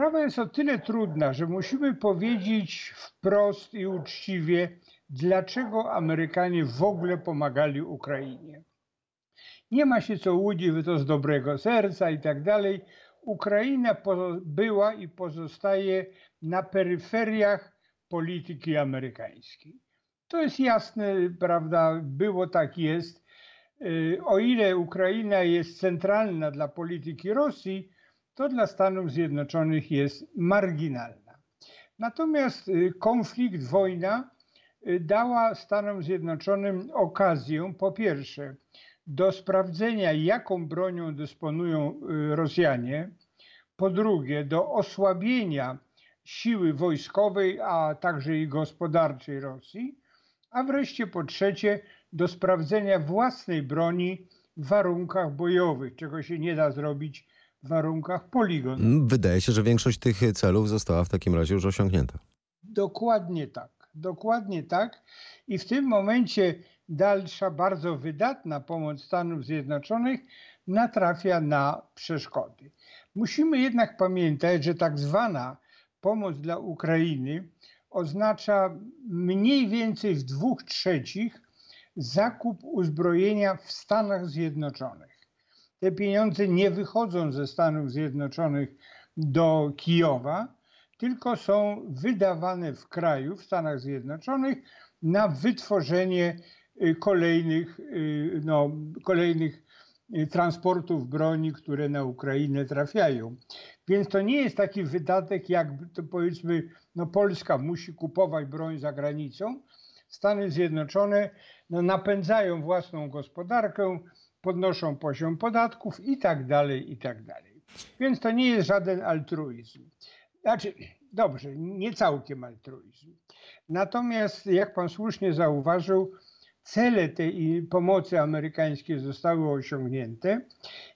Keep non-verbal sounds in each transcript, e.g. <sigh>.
Sprawa jest o tyle trudna, że musimy powiedzieć wprost i uczciwie, dlaczego Amerykanie w ogóle pomagali Ukrainie. Nie ma się co łudzić, że to z dobrego serca i tak dalej. Ukraina była i pozostaje na peryferiach polityki amerykańskiej. To jest jasne, prawda? Było tak, jest. Y, o ile Ukraina jest centralna dla polityki Rosji, to dla Stanów Zjednoczonych jest marginalna. Natomiast y, konflikt, wojna y, dała Stanom Zjednoczonym okazję, po pierwsze, do sprawdzenia, jaką bronią dysponują Rosjanie, po drugie, do osłabienia siły wojskowej, a także i gospodarczej Rosji, a wreszcie po trzecie do sprawdzenia własnej broni w warunkach bojowych, czego się nie da zrobić warunkach poligonu. Mm, wydaje się, że większość tych celów została w takim razie już osiągnięta. Dokładnie tak. Dokładnie tak. I w tym momencie dalsza, bardzo wydatna pomoc Stanów Zjednoczonych natrafia na przeszkody. Musimy jednak pamiętać, że tak zwana pomoc dla Ukrainy oznacza mniej więcej w dwóch trzecich zakup uzbrojenia w Stanach Zjednoczonych. Te pieniądze nie wychodzą ze Stanów Zjednoczonych do Kijowa, tylko są wydawane w kraju, w Stanach Zjednoczonych, na wytworzenie y, kolejnych, y, no, kolejnych y, transportów broni, które na Ukrainę trafiają. Więc to nie jest taki wydatek, jak to powiedzmy, no Polska musi kupować broń za granicą. Stany Zjednoczone no, napędzają własną gospodarkę, podnoszą poziom podatków i tak dalej, i tak dalej. Więc to nie jest żaden altruizm. Znaczy, dobrze, nie całkiem altruizm. Natomiast, jak pan słusznie zauważył, cele tej pomocy amerykańskiej zostały osiągnięte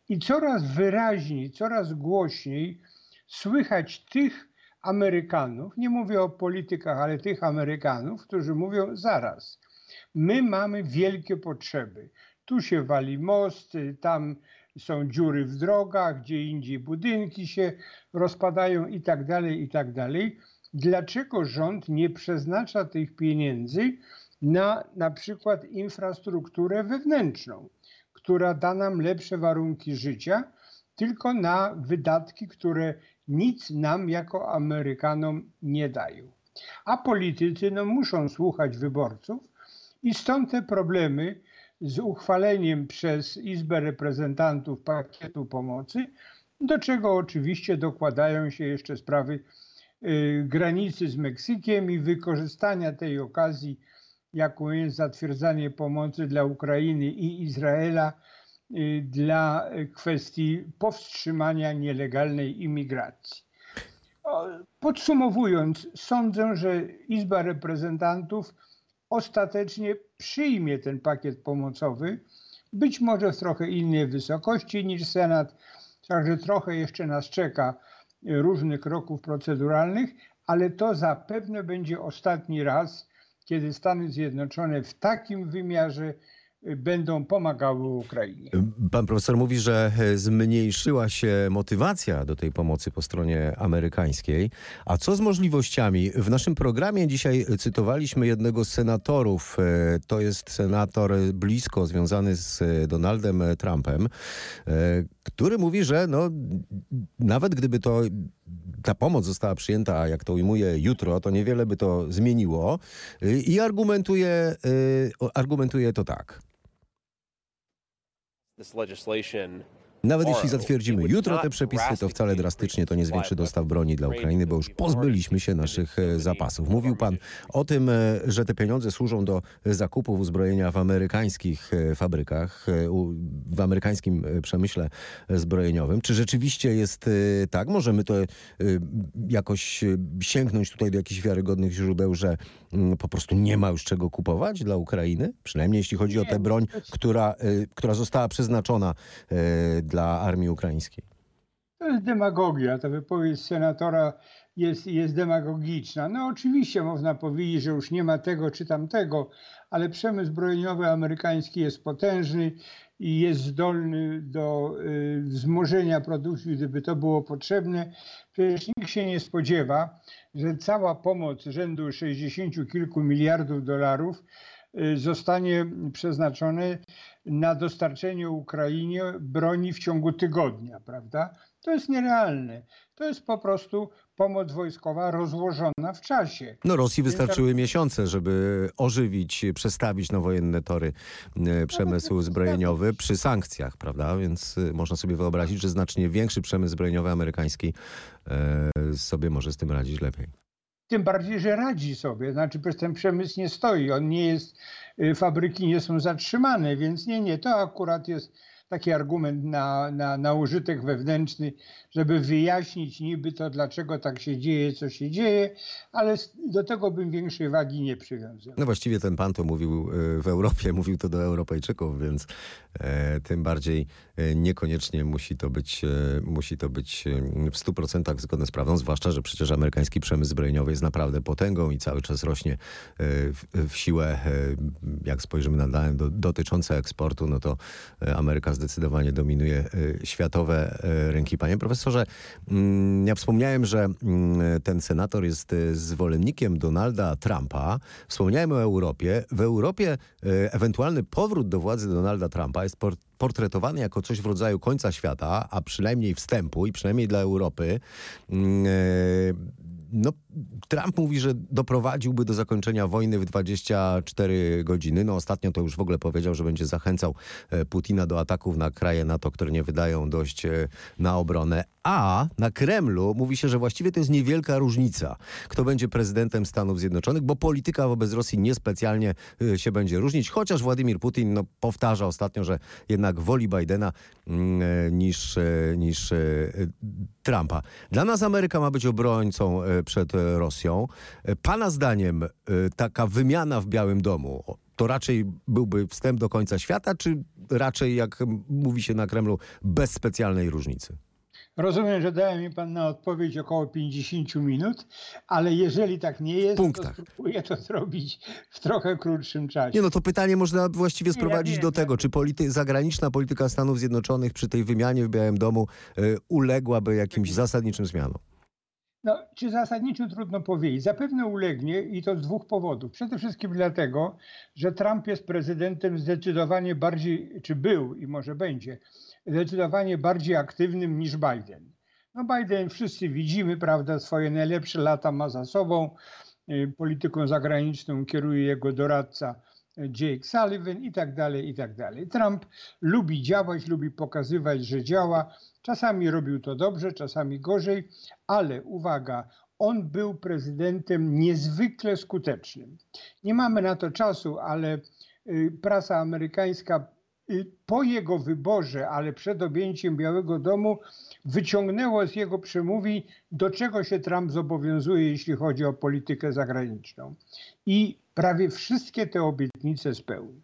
i coraz wyraźniej, coraz głośniej słychać tych Amerykanów, nie mówię o politykach, ale tych Amerykanów, którzy mówią zaraz, my mamy wielkie potrzeby. Tu się wali most, tam są dziury w drogach, gdzie indziej budynki się rozpadają i tak dalej, i tak dalej. Dlaczego rząd nie przeznacza tych pieniędzy na na przykład infrastrukturę wewnętrzną, która da nam lepsze warunki życia, tylko na wydatki, które nic nam jako Amerykanom nie dają. A politycy no, muszą słuchać wyborców i stąd te problemy z uchwaleniem przez Izbę Reprezentantów pakietu pomocy, do czego oczywiście dokładają się jeszcze sprawy y, granicy z Meksykiem i wykorzystania tej okazji, jaką jest zatwierdzanie pomocy dla Ukrainy i Izraela Y, dla kwestii powstrzymania nielegalnej imigracji. Podsumowując, sądzę, że Izba Reprezentantów ostatecznie przyjmie ten pakiet pomocowy, być może w trochę innej wysokości niż Senat, także trochę jeszcze nas czeka różnych kroków proceduralnych, ale to zapewne będzie ostatni raz, kiedy Stany Zjednoczone w takim wymiarze będą pomagały Ukrainie. Pan profesor mówi, że zmniejszyła się motywacja do tej pomocy po stronie amerykańskiej. A co z możliwościami? W naszym programie dzisiaj cytowaliśmy jednego z senatorów. To jest senator blisko związany z Donaldem Trumpem, który mówi, że no, nawet gdyby to ta pomoc została przyjęta, jak to ujmuje, jutro, to niewiele by to zmieniło. I argumentuje, argumentuje to tak. This legislation Nawet jeśli zatwierdzimy jutro te przepisy, to wcale drastycznie to nie zwiększy dostaw broni dla Ukrainy, bo już pozbyliśmy się naszych e, zapasów. Mówił pan o tym, e, że te pieniądze służą do zakupów uzbrojenia w amerykańskich e, fabrykach, w amerykańskim przemyśle zbrojeniowym. Czy rzeczywiście jest tak? Możemy to jakoś sięgnąć tutaj do jakichś wiarygodnych źródeł, że mm, po prostu nie ma już czego kupować dla Ukrainy? Przynajmniej jeśli chodzi o tę broń, która, która została przeznaczona dla armii ukraińskiej? To jest demagogia. Ta wypowiedź senatora jest, jest demagogiczna. No oczywiście można powiedzieć, że już nie ma tego czy tamtego, ale przemysł zbrojeniowy amerykański jest potężny i jest zdolny do y, wzmożenia produkcji, gdyby to było potrzebne. Przecież nikt się nie spodziewa, że cała pomoc rzędu 60 kilku miliardów dolarów y, zostanie przeznaczone na dostarczenie Ukrainie broni w ciągu tygodnia, prawda? To jest nierealne. To jest po prostu pomoc wojskowa rozłożona w czasie. No Rosji wystarczyły miesiące, żeby ożywić, przestawić na wojenne tory e, przemysł zbrojeniowy przy sankcjach, prawda? Więc e, można sobie wyobrazić, że znacznie większy przemysł zbrojeniowy amerykański e, sobie może z tym radzić lepiej. Tym bardziej, że radzi sobie. Znaczy, przecież ten przemysł nie stoi, on nie jest, fabryki nie są zatrzymane, więc nie, nie, to akurat jest taki argument na, na, na użytek wewnętrzny, żeby wyjaśnić niby to, dlaczego tak się dzieje, co się dzieje, ale do tego bym większej wagi nie przywiązał. No właściwie ten pan to mówił e, w Europie, <laughs> mówił to do Europejczyków, więc e, tym bardziej e, niekoniecznie musi to być, e, musi to być w 100% zgodne z prawdą, zwłaszcza, że przecież amerykański przemysł zbrojeniowy jest naprawdę potęgą i cały czas rośnie w, w siłę. Jak spojrzymy na dane do, dotyczące eksportu, no to Ameryka dominuje światowe rynki. Panie profesorze, mm, ja wspomniałem, że mm, ten senator jest e, zwolennikiem Donalda Trumpa. Wspomniałem o Europie. W Europie ewentualny powrót do władzy Donalda Trumpa jest portretowany jako coś w rodzaju końca świata, a przynajmniej wstępu i przynajmniej dla Europy. No, Trump mówi, że doprowadziłby do zakończenia wojny w 24 godziny. No ostatnio to już w ogóle powiedział, że będzie zachęcał e, Putina do ataków na kraje NATO, które nie wydają dość e, na obronę. A na Kremlu mówi się, że właściwie to jest niewielka różnica, kto będzie prezydentem Stanów Zjednoczonych, bo polityka wobec Rosji niespecjalnie e, się będzie różnić, chociaż Władimir Putin no, powtarza ostatnio, że jednak woli Bidena mm, niż, niż Trumpa. Dla nas Ameryka ma być obrońcą przed Rosją. Pana zdaniem y, taka wymiana w Białym Domu to raczej byłby wstęp do końca świata, czy raczej, jak mówi się na Kremlu, bez specjalnej różnicy? Rozumiem, że dałem mi pan na odpowiedź około 50 minut, ale jeżeli tak nie jest, Punktach. to spróbuję to zrobić w trochę krótszym czasie. Nie no, to pytanie można właściwie sprowadzić ja do tego, czy polity zagraniczna polityka Stanów Zjednoczonych przy tej wymianie w Białym Domu y, uległaby jakimś zasadniczym zmianom? No, czy zasadniczo trudno powiedzieć. Zapewne ulegnie i to z dwóch powodów. Przede wszystkim dlatego, że Trump jest prezydentem zdecydowanie bardziej, czy był i może będzie, zdecydowanie bardziej aktywnym niż Biden. No Biden wszyscy widzimy, prawda, swoje najlepsze lata ma za sobą. Y, polityką zagraniczną kieruje jego doradca Jake Sullivan i tak dalej, i tak dalej. Trump lubi działać, lubi pokazywać, że działa. Czasami robił to dobrze, czasami gorzej, ale uwaga, on był prezydentem niezwykle skutecznym. Nie mamy na to czasu, ale y, prasa amerykańska y, po jego wyborze, ale przed objęciem Białego Domu, wyciągnęło z jego przemówień, do czego się Trump zobowiązuje, jeśli chodzi o politykę zagraniczną. I prawie wszystkie te obietnice spełnił.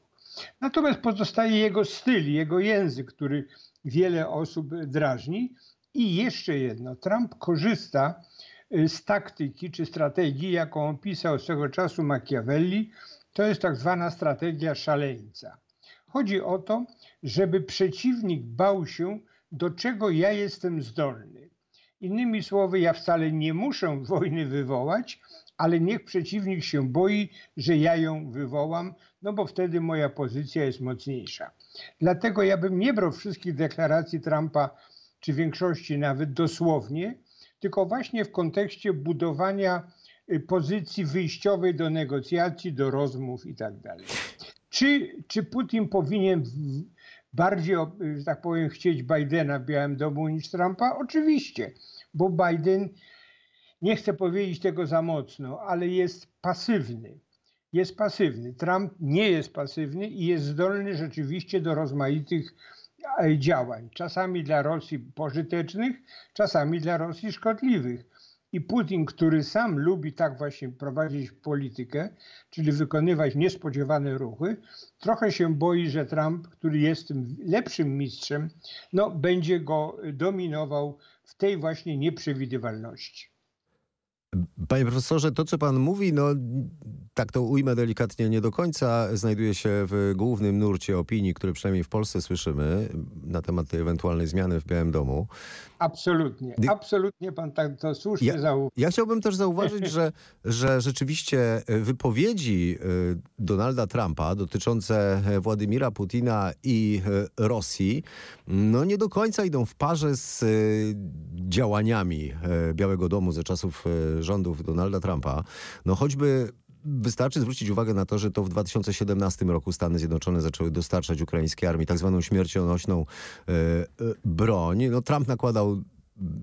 Natomiast pozostaje jego styl, jego język, który wiele osób drażni. I jeszcze jedno, Trump korzysta y, z taktyki czy strategii, jaką opisał swego czasu Machiavelli. To jest tak zwana strategia szaleńca. Chodzi o to, żeby przeciwnik bał się, do czego ja jestem zdolny. Innymi słowy, ja wcale nie muszę wojny wywołać, ale niech przeciwnik się boi, że ja ją wywołam, no bo wtedy moja pozycja jest mocniejsza. Dlatego ja bym nie brał wszystkich deklaracji Trumpa, czy większości nawet dosłownie, tylko właśnie w kontekście budowania y, pozycji wyjściowej do negocjacji, do rozmów i tak dalej. Czy, czy Putin powinien bardziej, że tak powiem, chcieć Bidena w Białym Domu niż Trumpa? Oczywiście, bo Biden nie chcę powiedzieć tego za mocno, ale jest pasywny. Jest pasywny. Trump nie jest pasywny i jest zdolny rzeczywiście do rozmaitych e, działań. Czasami dla Rosji pożytecznych, czasami dla Rosji szkodliwych. I Putin, który sam lubi tak właśnie prowadzić politykę, czyli wykonywać niespodziewane ruchy, trochę się boi, że Trump, który jest tym lepszym mistrzem, no, będzie go dominował w tej właśnie nieprzewidywalności. Panie profesorze, to co pan mówi, no tak to ujmę delikatnie, nie do końca znajduje się w głównym nurcie opinii, które przynajmniej w Polsce słyszymy na temat tej ewentualnej zmiany w Białym Domu. Absolutnie, absolutnie pan tak to słusznie ja, zauważył. Ja chciałbym też zauważyć, że, <laughs> że rzeczywiście wypowiedzi e, Donalda Trumpa dotyczące Władimira Putina i e, Rosji, no nie do końca idą w parze z e, działaniami Białego Domu ze czasów rządów Donalda Trumpa. No choćby Wystarczy zwrócić uwagę na to, że to w 2017 roku Stany Zjednoczone zaczęły dostarczać ukraińskiej armii tak zwaną śmiercionośną e, e, broń. No, Trump nakładał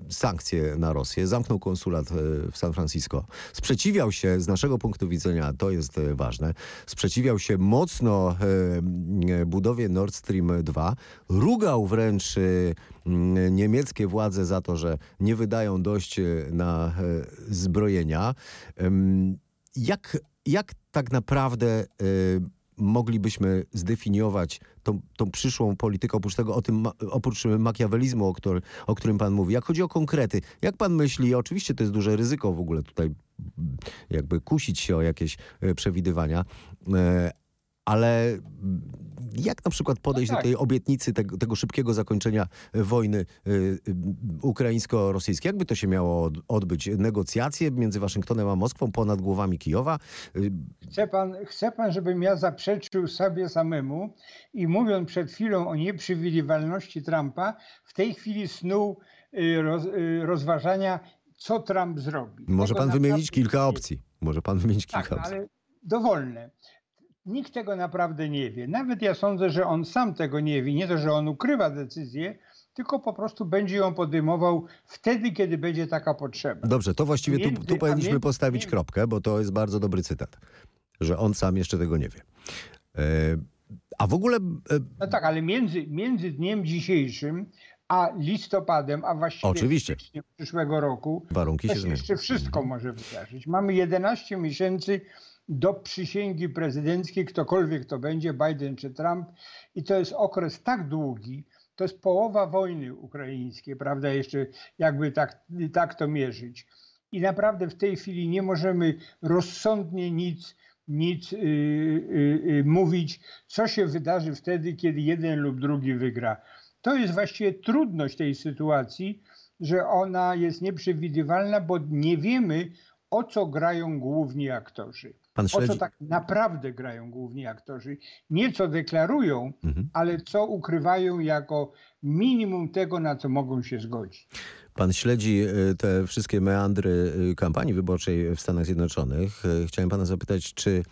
sankcje na Rosję, zamknął konsulat e, w San Francisco. Sprzeciwiał się, z naszego punktu widzenia, to jest ważne, sprzeciwiał się mocno budowie Nord Stream 2, rugał wręcz niemieckie władze za to, że nie wydają dość na zbrojenia. Jak, jak tak naprawdę moglibyśmy zdefiniować tą, tą przyszłą politykę, oprócz tego, o tym, oprócz makiawelizmu, o, który, o którym pan mówi. Jak chodzi o konkrety, jak pan myśli, oczywiście to jest duże ryzyko w ogóle tutaj jakby kusić się o jakieś e, przewidywania, e, ale jak na przykład podejść no tak. do tej obietnicy tego, tego, szybkiego zakończenia wojny y, y, ukraińsko-rosyjskiej? Jakby to się miało odbyć? Negocjacje między Waszyngtonem a Moskwą ponad głowami Kijowa? Chce pan, chce pan, żebym ja zaprzeczył sobie samemu i mówiąc przed chwilą o nieprzewidywalności Trumpa, w tej chwili snuł roz, rozważania, co Trump zrobi. Może pan wymienić kilka opcji. Może pan wymienić kilka tak, opcji. ale dowolne. Nikt tego naprawdę nie wie. Nawet ja sądzę, że on sam tego nie wie. Nie to, że on ukrywa decyzję, tylko po prostu będzie ją podejmował wtedy, kiedy będzie taka potrzeba. Dobrze, to właściwie między, tu, tu powinniśmy między, postawić między. kropkę, bo to jest bardzo dobry cytat, że on sam jeszcze tego nie wie. E, a w ogóle. E, no tak, ale między, między dniem dzisiejszym a listopadem, a właściwie Oczywiście. przyszłego roku, warunki się jeszcze wszystko mhm. może wydarzyć. Mamy 11 miesięcy do przysięgi prezydenckiej, ktokolwiek to będzie, Biden czy Trump. I to jest okres tak długi, to jest połowa wojny ukraińskiej, prawda, jeszcze jakby tak, tak to mierzyć. I naprawdę w tej chwili nie możemy rozsądnie nic, nic yy, yy, mówić, co się wydarzy wtedy, kiedy jeden lub drugi wygra. To jest właściwie trudność tej sytuacji, że ona jest nieprzewidywalna, bo nie wiemy, o co grają główni aktorzy. Pan śledzi... O co tak naprawdę grają główni aktorzy. Nie co deklarują, mhm. ale co ukrywają jako minimum tego, na co mogą się zgodzić. Pan śledzi e, te wszystkie meandry e, kampanii wyborczej w Stanach Zjednoczonych. E, chciałem pana zapytać, czy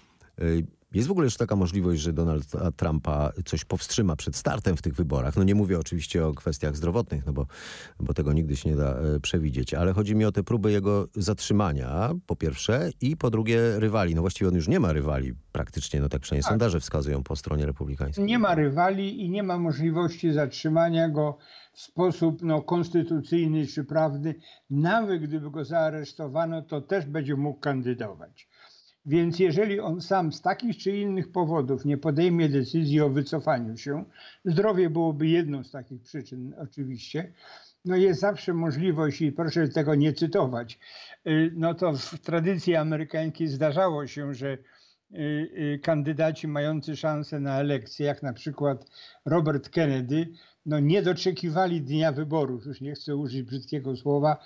jest w ogóle jeszcze taka możliwość, że Donald Trumpa coś powstrzyma przed startem w tych wyborach. No nie mówię oczywiście o kwestiach zdrowotnych, no bo, bo tego nigdy się nie da e, przewidzieć, ale chodzi mi o te próby jego zatrzymania, po pierwsze, i po drugie rywali. No właściwie on już nie ma rywali praktycznie, no tak przynajmniej tak. sondaże wskazują po stronie republikańskiej. Nie ma rywali i nie ma możliwości zatrzymania go w sposób no, konstytucyjny czy prawny. Nawet gdyby go zaaresztowano, to też będzie mógł kandydować. Więc jeżeli on sam z takich czy innych powodów nie podejmie decyzji o wycofaniu się, zdrowie byłoby jedną z takich przyczyn oczywiście, no jest zawsze możliwość, i proszę tego nie cytować, y, no to w tradycji amerykańskiej zdarzało się, że y, y, kandydaci mający szansę na elekcję, jak na przykład Robert Kennedy, no nie doczekiwali dnia wyborów, już nie chcę użyć brzydkiego słowa,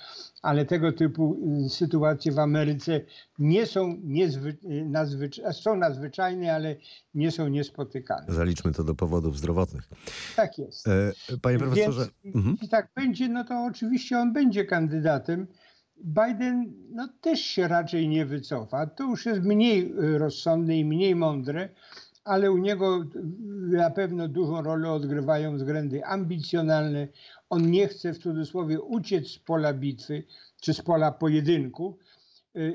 ale tego typu y, sytuacje w Ameryce nie są, niezwy, y, nadzwycza, są nadzwyczajne, ale nie są niespotykane. Zaliczmy to do powodów zdrowotnych. Tak jest. E, panie profesorze. Więc, mhm. Jeśli tak będzie, no to oczywiście on będzie kandydatem. Biden no, też się raczej nie wycofa. To już jest mniej y, rozsądne i mniej mądre ale u niego na pewno dużą rolę odgrywają względy ambicjonalne. On nie chce w cudzysłowie uciec z pola bitwy czy z pola pojedynku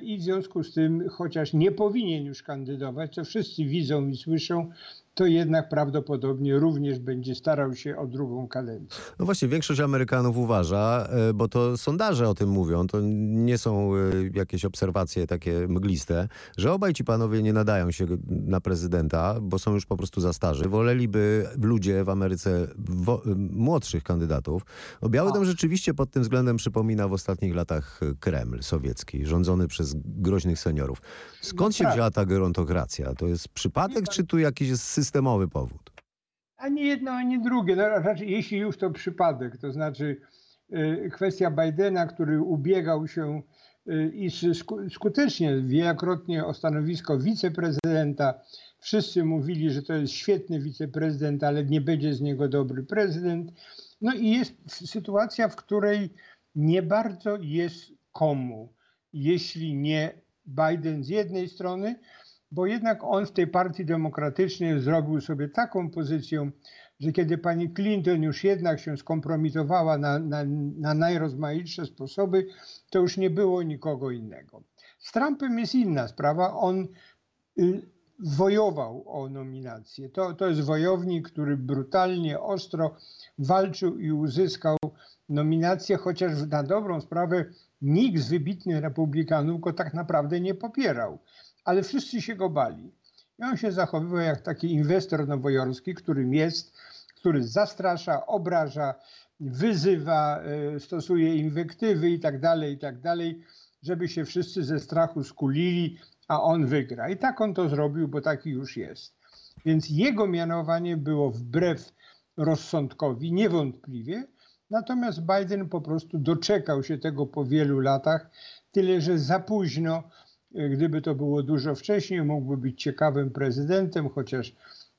i w związku z tym, chociaż nie powinien już kandydować, co wszyscy widzą i słyszą, to jednak prawdopodobnie również będzie starał się o drugą kadencję. No właśnie, większość Amerykanów uważa, e, bo to sondaże o tym mówią, to nie są e, jakieś obserwacje takie mgliste, że obaj ci panowie nie nadają się na prezydenta, bo są już po prostu za starzy. Woleliby ludzie w Ameryce młodszych kandydatów. No, Biały Dom rzeczywiście pod tym względem przypomina w ostatnich latach Kreml sowiecki, rządzony przez groźnych seniorów. Skąd się wzięła ta gerontokracja? To jest przypadek, czy tu jakiś jest systemowy powód? Ani jedno, ani drugie. No, raczej, jeśli już to przypadek, to znaczy y, kwestia Bidena, który ubiegał się y, i skutecznie wielokrotnie o stanowisko wiceprezydenta. Wszyscy mówili, że to jest świetny wiceprezydent, ale nie będzie z niego dobry prezydent. No i jest sytuacja, w której nie bardzo jest komu, jeśli nie Biden z jednej strony, bo jednak on w tej partii demokratycznej zrobił sobie taką pozycję, że kiedy pani Clinton już jednak się skompromitowała na, na, na najrozmaitsze sposoby, to już nie było nikogo innego. Z Trumpem jest inna sprawa. On y, wojował o nominację. To, to jest wojownik, który brutalnie, ostro walczył i uzyskał nominację, chociaż na dobrą sprawę nikt z wybitnych republikanów go tak naprawdę nie popierał ale wszyscy się go bali. I on się zachowywał jak taki inwestor nowojorski, którym jest, który zastrasza, obraża, wyzywa, e, stosuje inwektywy i tak dalej, i tak żeby się wszyscy ze strachu skulili, a on wygra. I tak on to zrobił, bo taki już jest. Więc jego mianowanie było wbrew rozsądkowi, niewątpliwie. Natomiast Biden po prostu doczekał się tego po wielu latach, tyle że za późno Gdyby to było dużo wcześniej, mógłby być ciekawym prezydentem, chociaż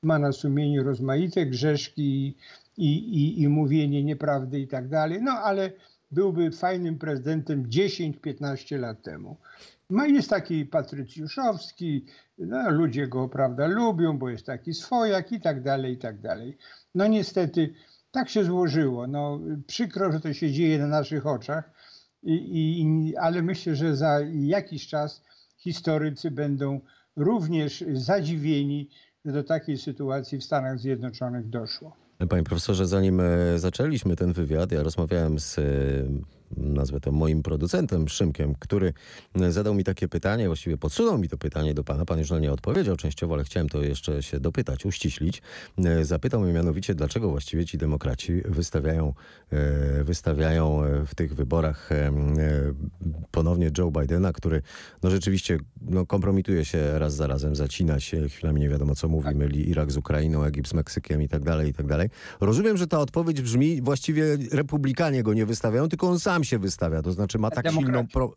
ma na sumieniu rozmaite grzeszki i, i, i mówienie nieprawdy i tak dalej. No ale byłby fajnym prezydentem 10-15 lat temu. No jest taki patrycjuszowski, no, ludzie go prawda lubią, bo jest taki swojak i tak dalej, i tak dalej. No niestety tak się złożyło. No, przykro, że to się dzieje na naszych oczach, i, i, ale myślę, że za jakiś czas historycy będą również zadziwieni, że do takiej sytuacji w Stanach Zjednoczonych doszło. Panie profesorze, zanim e, zaczęliśmy ten wywiad, ja rozmawiałem z e, nazwę to moim producentem Szymkiem, który zadał mi takie pytanie, właściwie podsunął mi to pytanie do pana. Pan już na nie odpowiedział częściowo, ale chciałem to jeszcze się dopytać, uściślić. E, zapytał mnie mianowicie, dlaczego właściwie ci demokraci wystawiają, e, wystawiają w tych wyborach e, ponownie Joe Bidena, który no rzeczywiście no, kompromituje się raz za razem, zacina się, chwilami nie wiadomo co mówi, myli Irak z Ukrainą, Egipt z Meksykiem i tak dalej, i tak dalej. Rozumiem, że ta odpowiedź brzmi, właściwie republikanie go nie wystawiają, tylko on sam się wystawia, to znaczy ma tak demokraci. silną, pro...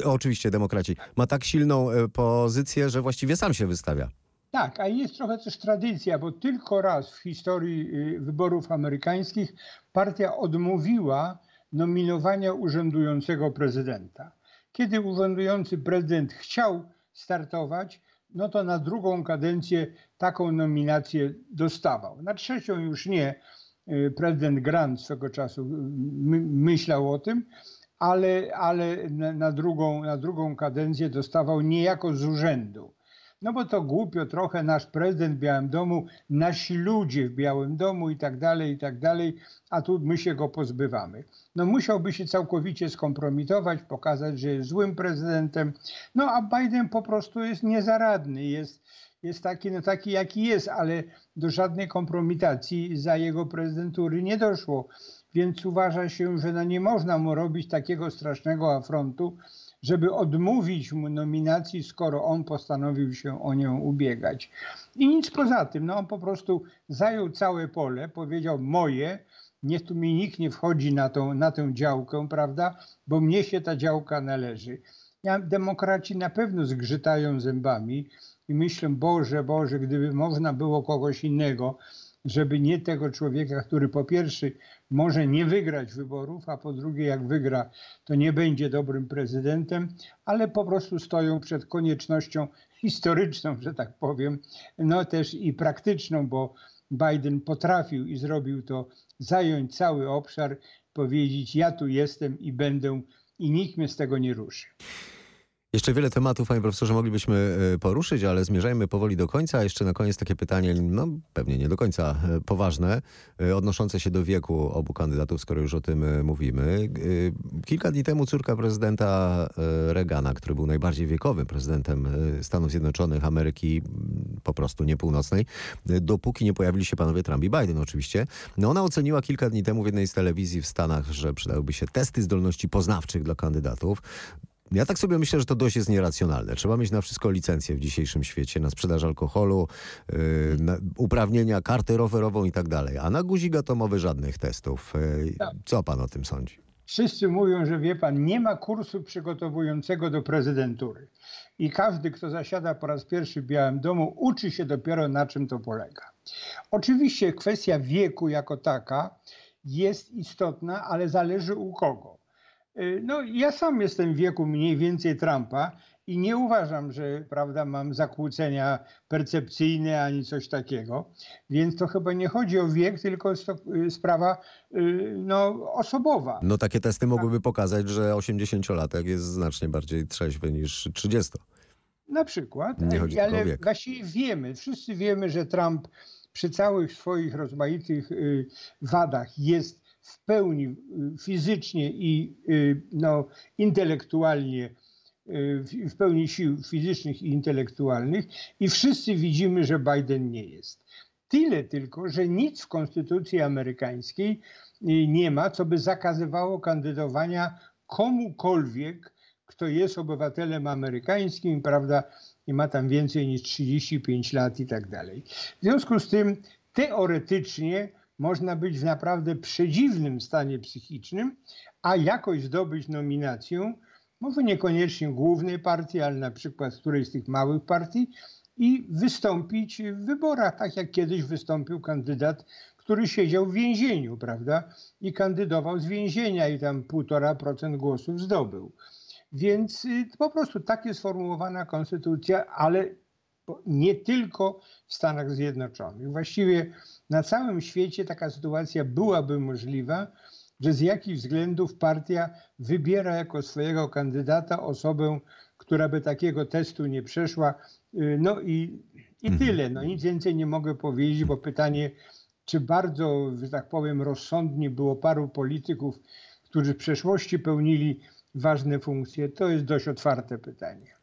Y, oczywiście demokraci, ma tak silną y, pozycję, że właściwie sam się wystawia. Tak, a jest trochę też tradycja, bo tylko raz w historii y, wyborów amerykańskich partia odmówiła nominowania urzędującego prezydenta. Kiedy urzędujący prezydent chciał startować, no to na drugą kadencję taką nominację dostawał. Na trzecią już nie, Y, prezydent Grant swego czasu my, myślał o tym, ale, ale na, drugą, na drugą kadencję dostawał niejako z urzędu. No bo to głupio trochę, nasz prezydent w Białym Domu, nasi ludzie w Białym Domu i tak dalej, i tak dalej, a tu my się go pozbywamy. No musiałby się całkowicie skompromitować, pokazać, że jest złym prezydentem, no a Biden po prostu jest niezaradny, jest, jest taki, no taki jaki jest, ale do żadnej kompromitacji za jego prezydentury nie doszło. Więc uważa się, że no nie można mu robić takiego strasznego afrontu, żeby odmówić mu nominacji, skoro on postanowił się o nią ubiegać. I nic poza tym, no on po prostu zajął całe pole, powiedział moje, niech tu mi nikt nie wchodzi na, tą, na tę działkę, prawda, bo mnie się ta działka należy. Ja, demokraci na pewno zgrzytają zębami, i myślę, Boże, Boże, gdyby można było kogoś innego, żeby nie tego człowieka, który po pierwsze może nie wygrać wyborów, a po drugie jak wygra, to nie będzie dobrym prezydentem, ale po prostu stoją przed koniecznością historyczną, że tak powiem, no też i praktyczną, bo Biden potrafił i zrobił to, zająć cały obszar, powiedzieć ja tu jestem i będę i nikt mnie z tego nie ruszy. Jeszcze wiele tematów, panie profesorze, moglibyśmy e, poruszyć, ale zmierzajmy powoli do końca. Jeszcze na koniec takie pytanie, no pewnie nie do końca e, poważne, e, odnoszące się do wieku obu kandydatów, skoro już o tym mówimy. Kilka dni temu córka prezydenta Reagana, który był najbardziej wiekowym prezydentem Stanów Zjednoczonych Ameryki, m, po prostu nie północnej, dopóki nie pojawili się panowie Trump i Biden oczywiście. No ona oceniła kilka dni temu w jednej z telewizji w Stanach, że przydałyby się testy zdolności poznawczych dla kandydatów. Ja tak sobie myślę, że to dość jest nieracjonalne. Trzeba mieć na wszystko licencję w dzisiejszym świecie, na sprzedaż alkoholu, yy, na uprawnienia, kartę rowerową i tak dalej. A na guzik atomowy żadnych testów. Yy. Co pan o tym sądzi? Wszyscy mówią, że wie pan, nie ma kursu przygotowującego do prezydentury. I każdy, kto zasiada po raz pierwszy w Białym Domu, uczy się dopiero na czym to polega. Oczywiście kwestia wieku jako taka jest istotna, ale zależy u kogo. Y, No, ja sam jestem w wieku mniej więcej Trumpa i nie uważam, że prawda, mam zakłócenia percepcyjne ani coś takiego. Więc to chyba nie chodzi o wiek, tylko y, sprawa y, no, osobowa. No takie testy mogłyby pokazać, że 80-latek jest znacznie bardziej trzeźwy niż 30. Na przykład, Nie chodzi tylko o ale wiek. właściwie wiemy, wszyscy wiemy, że Trump przy całych swoich rozmaitych wadach jest w pełni y, fizycznie i y, no, intelektualnie, y, w- pełni sił fizycznych i intelektualnych i wszyscy widzimy, że Biden nie jest. Tyle tylko, że nic w konstytucji amerykańskiej nie ma, co by zakazywało kandydowania komukolwiek, kto jest obywatelem amerykańskim, prawda, i ma tam więcej niż 35 lat i tak dalej. W związku z tym teoretycznie można być w naprawdę przedziwnym stanie psychicznym, a jakoś zdobyć nominację, może niekoniecznie głównej partii, ale na przykład z którejś z tych małych partii i wystąpić w wyborach, tak jak kiedyś wystąpił kandydat, który siedział w więzieniu, prawda, i kandydował z więzienia i tam 1,5% głosów zdobył. Więc y, po prostu tak jest sformułowana konstytucja, ale nie tylko w Stanach Zjednoczonych. Właściwie na całym świecie taka sytuacja byłaby możliwa, że z jakichś względów partia wybiera jako swojego kandydata osobę, która by takiego testu nie przeszła. Y, No i, i Mhm. tyle. No nic więcej nie mogę powiedzieć, bo pytanie, czy bardzo, że tak powiem, rozsądnie było paru polityków, którzy w przeszłości pełnili ważne funkcje, to jest dość otwarte pytanie.